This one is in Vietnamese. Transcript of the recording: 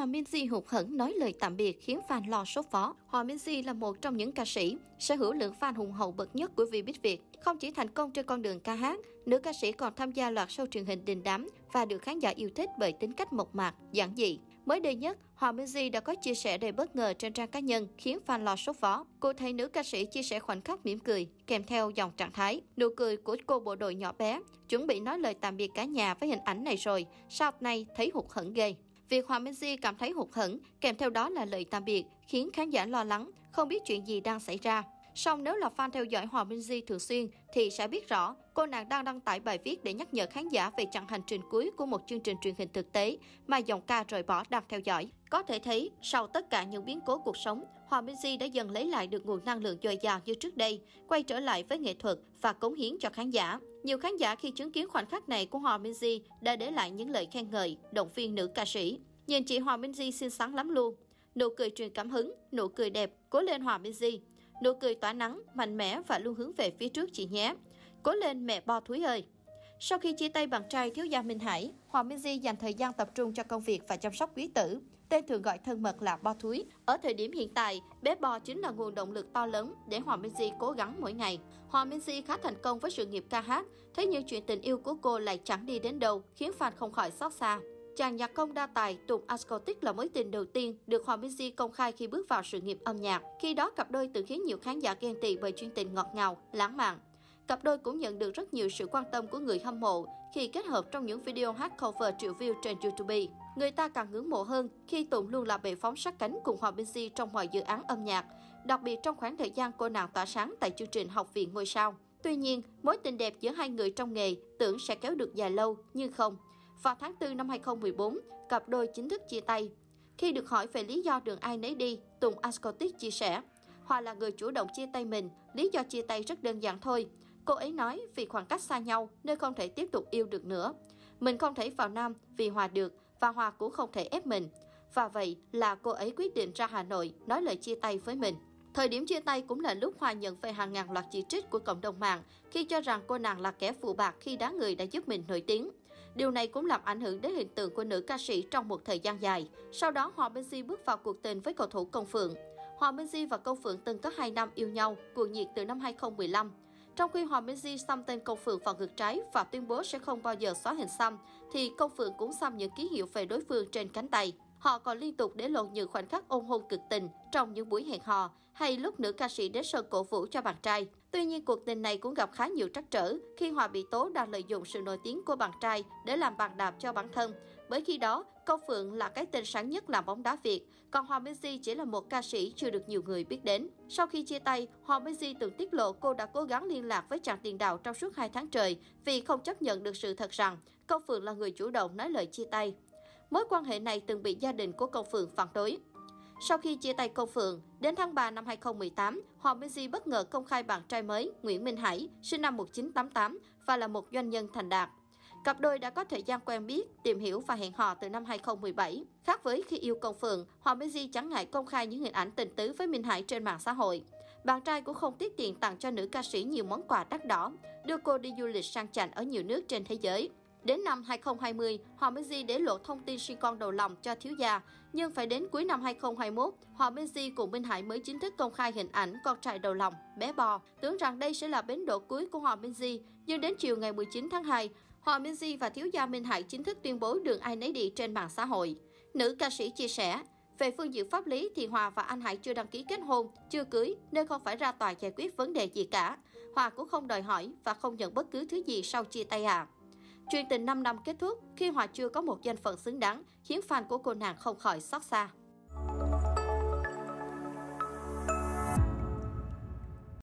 Hòa Minzy hụt hẫng nói lời tạm biệt khiến fan lo sốt vó. Hòa Minzy là một trong những ca sĩ sở hữu lượng fan hùng hậu bậc nhất của Vbiz Việt. Không chỉ thành công trên con đường ca hát, nữ ca sĩ còn tham gia loạt show truyền hình đình đám và được khán giả yêu thích bởi tính cách mộc mạc, giản dị. Mới đây nhất, Hòa Minzy đã có chia sẻ đầy bất ngờ trên trang cá nhân khiến fan lo sốt vó. Cô thấy nữ ca sĩ chia sẻ khoảnh khắc mỉm cười, kèm theo dòng trạng thái. Nụ cười của cô bộ đội nhỏ bé, chuẩn bị nói lời tạm biệt cả nhà với hình ảnh này rồi, sau này thấy hụt hẫng ghê. Việc Hòa Di cảm thấy hụt hẫng, kèm theo đó là lời tạm biệt, khiến khán giả lo lắng, không biết chuyện gì đang xảy ra. Song nếu là fan theo dõi Hòa Di thường xuyên thì sẽ biết rõ cô nàng đang đăng tải bài viết để nhắc nhở khán giả về chặng hành trình cuối của một chương trình truyền hình thực tế mà dòng ca rời bỏ đang theo dõi. Có thể thấy, sau tất cả những biến cố cuộc sống, Hòa Di đã dần lấy lại được nguồn năng lượng dồi dào như trước đây, quay trở lại với nghệ thuật và cống hiến cho khán giả. Nhiều khán giả khi chứng kiến khoảnh khắc này của Hòa Di đã để lại những lời khen ngợi, động viên nữ ca sĩ. Nhìn chị Hòa minh di xinh xắn lắm luôn. Nụ cười truyền cảm hứng, nụ cười đẹp, cố lên Hòa minh di Nụ cười tỏa nắng, mạnh mẽ và luôn hướng về phía trước chị nhé. Cố lên mẹ bo thúi ơi! Sau khi chia tay bạn trai thiếu gia Minh Hải, Hoàng Minh Di dành thời gian tập trung cho công việc và chăm sóc quý tử. Tên thường gọi thân mật là Bo Thúi. Ở thời điểm hiện tại, bé Bo chính là nguồn động lực to lớn để Hoàng Minh Di cố gắng mỗi ngày. Hoàng Minh Di khá thành công với sự nghiệp ca hát, thế nhưng chuyện tình yêu của cô lại chẳng đi đến đâu, khiến fan không khỏi xót xa. Chàng nhạc công đa tài Tùng Ascotic là mối tình đầu tiên được Hoàng Minh Di công khai khi bước vào sự nghiệp âm nhạc. Khi đó, cặp đôi từng khiến nhiều khán giả ghen tị bởi chuyên tình ngọt ngào, lãng mạn. Cặp đôi cũng nhận được rất nhiều sự quan tâm của người hâm mộ khi kết hợp trong những video hát cover triệu view trên YouTube. Người ta càng ngưỡng mộ hơn khi Tùng luôn là bệ phóng sát cánh cùng Hoàng Minh Di trong mọi dự án âm nhạc, đặc biệt trong khoảng thời gian cô nàng tỏa sáng tại chương trình Học viện Ngôi sao. Tuy nhiên, mối tình đẹp giữa hai người trong nghề tưởng sẽ kéo được dài lâu, nhưng không. Vào tháng 4 năm 2014, cặp đôi chính thức chia tay. Khi được hỏi về lý do đường ai nấy đi, Tùng Ascotic chia sẻ, Hòa là người chủ động chia tay mình, lý do chia tay rất đơn giản thôi. Cô ấy nói vì khoảng cách xa nhau nên không thể tiếp tục yêu được nữa. Mình không thể vào Nam vì Hòa được và Hòa cũng không thể ép mình. Và vậy là cô ấy quyết định ra Hà Nội nói lời chia tay với mình. Thời điểm chia tay cũng là lúc Hòa nhận về hàng ngàn loạt chỉ trích của cộng đồng mạng khi cho rằng cô nàng là kẻ phụ bạc khi đá người đã giúp mình nổi tiếng. Điều này cũng làm ảnh hưởng đến hình tượng của nữ ca sĩ trong một thời gian dài. Sau đó Hòa Minh Di bước vào cuộc tình với cầu thủ Công Phượng. Hòa Minh Di và Công Phượng từng có 2 năm yêu nhau, cuồng nhiệt từ năm 2015. Trong khi Hoàng Minh Di xăm tên Công Phượng vào ngực trái và tuyên bố sẽ không bao giờ xóa hình xăm, thì Công Phượng cũng xăm những ký hiệu về đối phương trên cánh tay. Họ còn liên tục để lộ những khoảnh khắc ôn hôn cực tình trong những buổi hẹn hò hay lúc nữ ca sĩ đến sân cổ vũ cho bạn trai. Tuy nhiên, cuộc tình này cũng gặp khá nhiều trắc trở khi Hòa bị tố đang lợi dụng sự nổi tiếng của bạn trai để làm bàn đạp cho bản thân. Bởi khi đó, Công Phượng là cái tên sáng nhất làm bóng đá Việt, còn Hòa Minzy chỉ là một ca sĩ chưa được nhiều người biết đến. Sau khi chia tay, Hòa Minzy từng tiết lộ cô đã cố gắng liên lạc với chàng tiền đạo trong suốt 2 tháng trời vì không chấp nhận được sự thật rằng Công Phượng là người chủ động nói lời chia tay. Mối quan hệ này từng bị gia đình của Công Phượng phản đối. Sau khi chia tay Công Phượng, đến tháng 3 năm 2018, Hoàng Minh Di bất ngờ công khai bạn trai mới Nguyễn Minh Hải, sinh năm 1988 và là một doanh nhân thành đạt. Cặp đôi đã có thời gian quen biết, tìm hiểu và hẹn hò từ năm 2017. Khác với khi yêu Công Phượng, Hoàng Minh Di chẳng ngại công khai những hình ảnh tình tứ với Minh Hải trên mạng xã hội. Bạn trai cũng không tiết tiền tặng cho nữ ca sĩ nhiều món quà đắt đỏ, đưa cô đi du lịch sang chảnh ở nhiều nước trên thế giới. Đến năm 2020, Hoàng Minh Di để lộ thông tin sinh con đầu lòng cho thiếu gia, nhưng phải đến cuối năm 2021, Hoàng Minh Di cùng Minh Hải mới chính thức công khai hình ảnh con trai đầu lòng, bé bò. Tưởng rằng đây sẽ là bến đỗ cuối của Hoàng Minh Di, nhưng đến chiều ngày 19 tháng 2, Hoàng Minh Di và thiếu gia Minh Hải chính thức tuyên bố đường ai nấy đi trên mạng xã hội. Nữ ca sĩ chia sẻ, về phương diện pháp lý thì Hòa và anh Hải chưa đăng ký kết hôn, chưa cưới nên không phải ra tòa giải quyết vấn đề gì cả. Hòa cũng không đòi hỏi và không nhận bất cứ thứ gì sau chia tay à. Chuyện tình 5 năm kết thúc khi Hòa chưa có một danh phận xứng đáng, khiến fan của cô nàng không khỏi xót xa.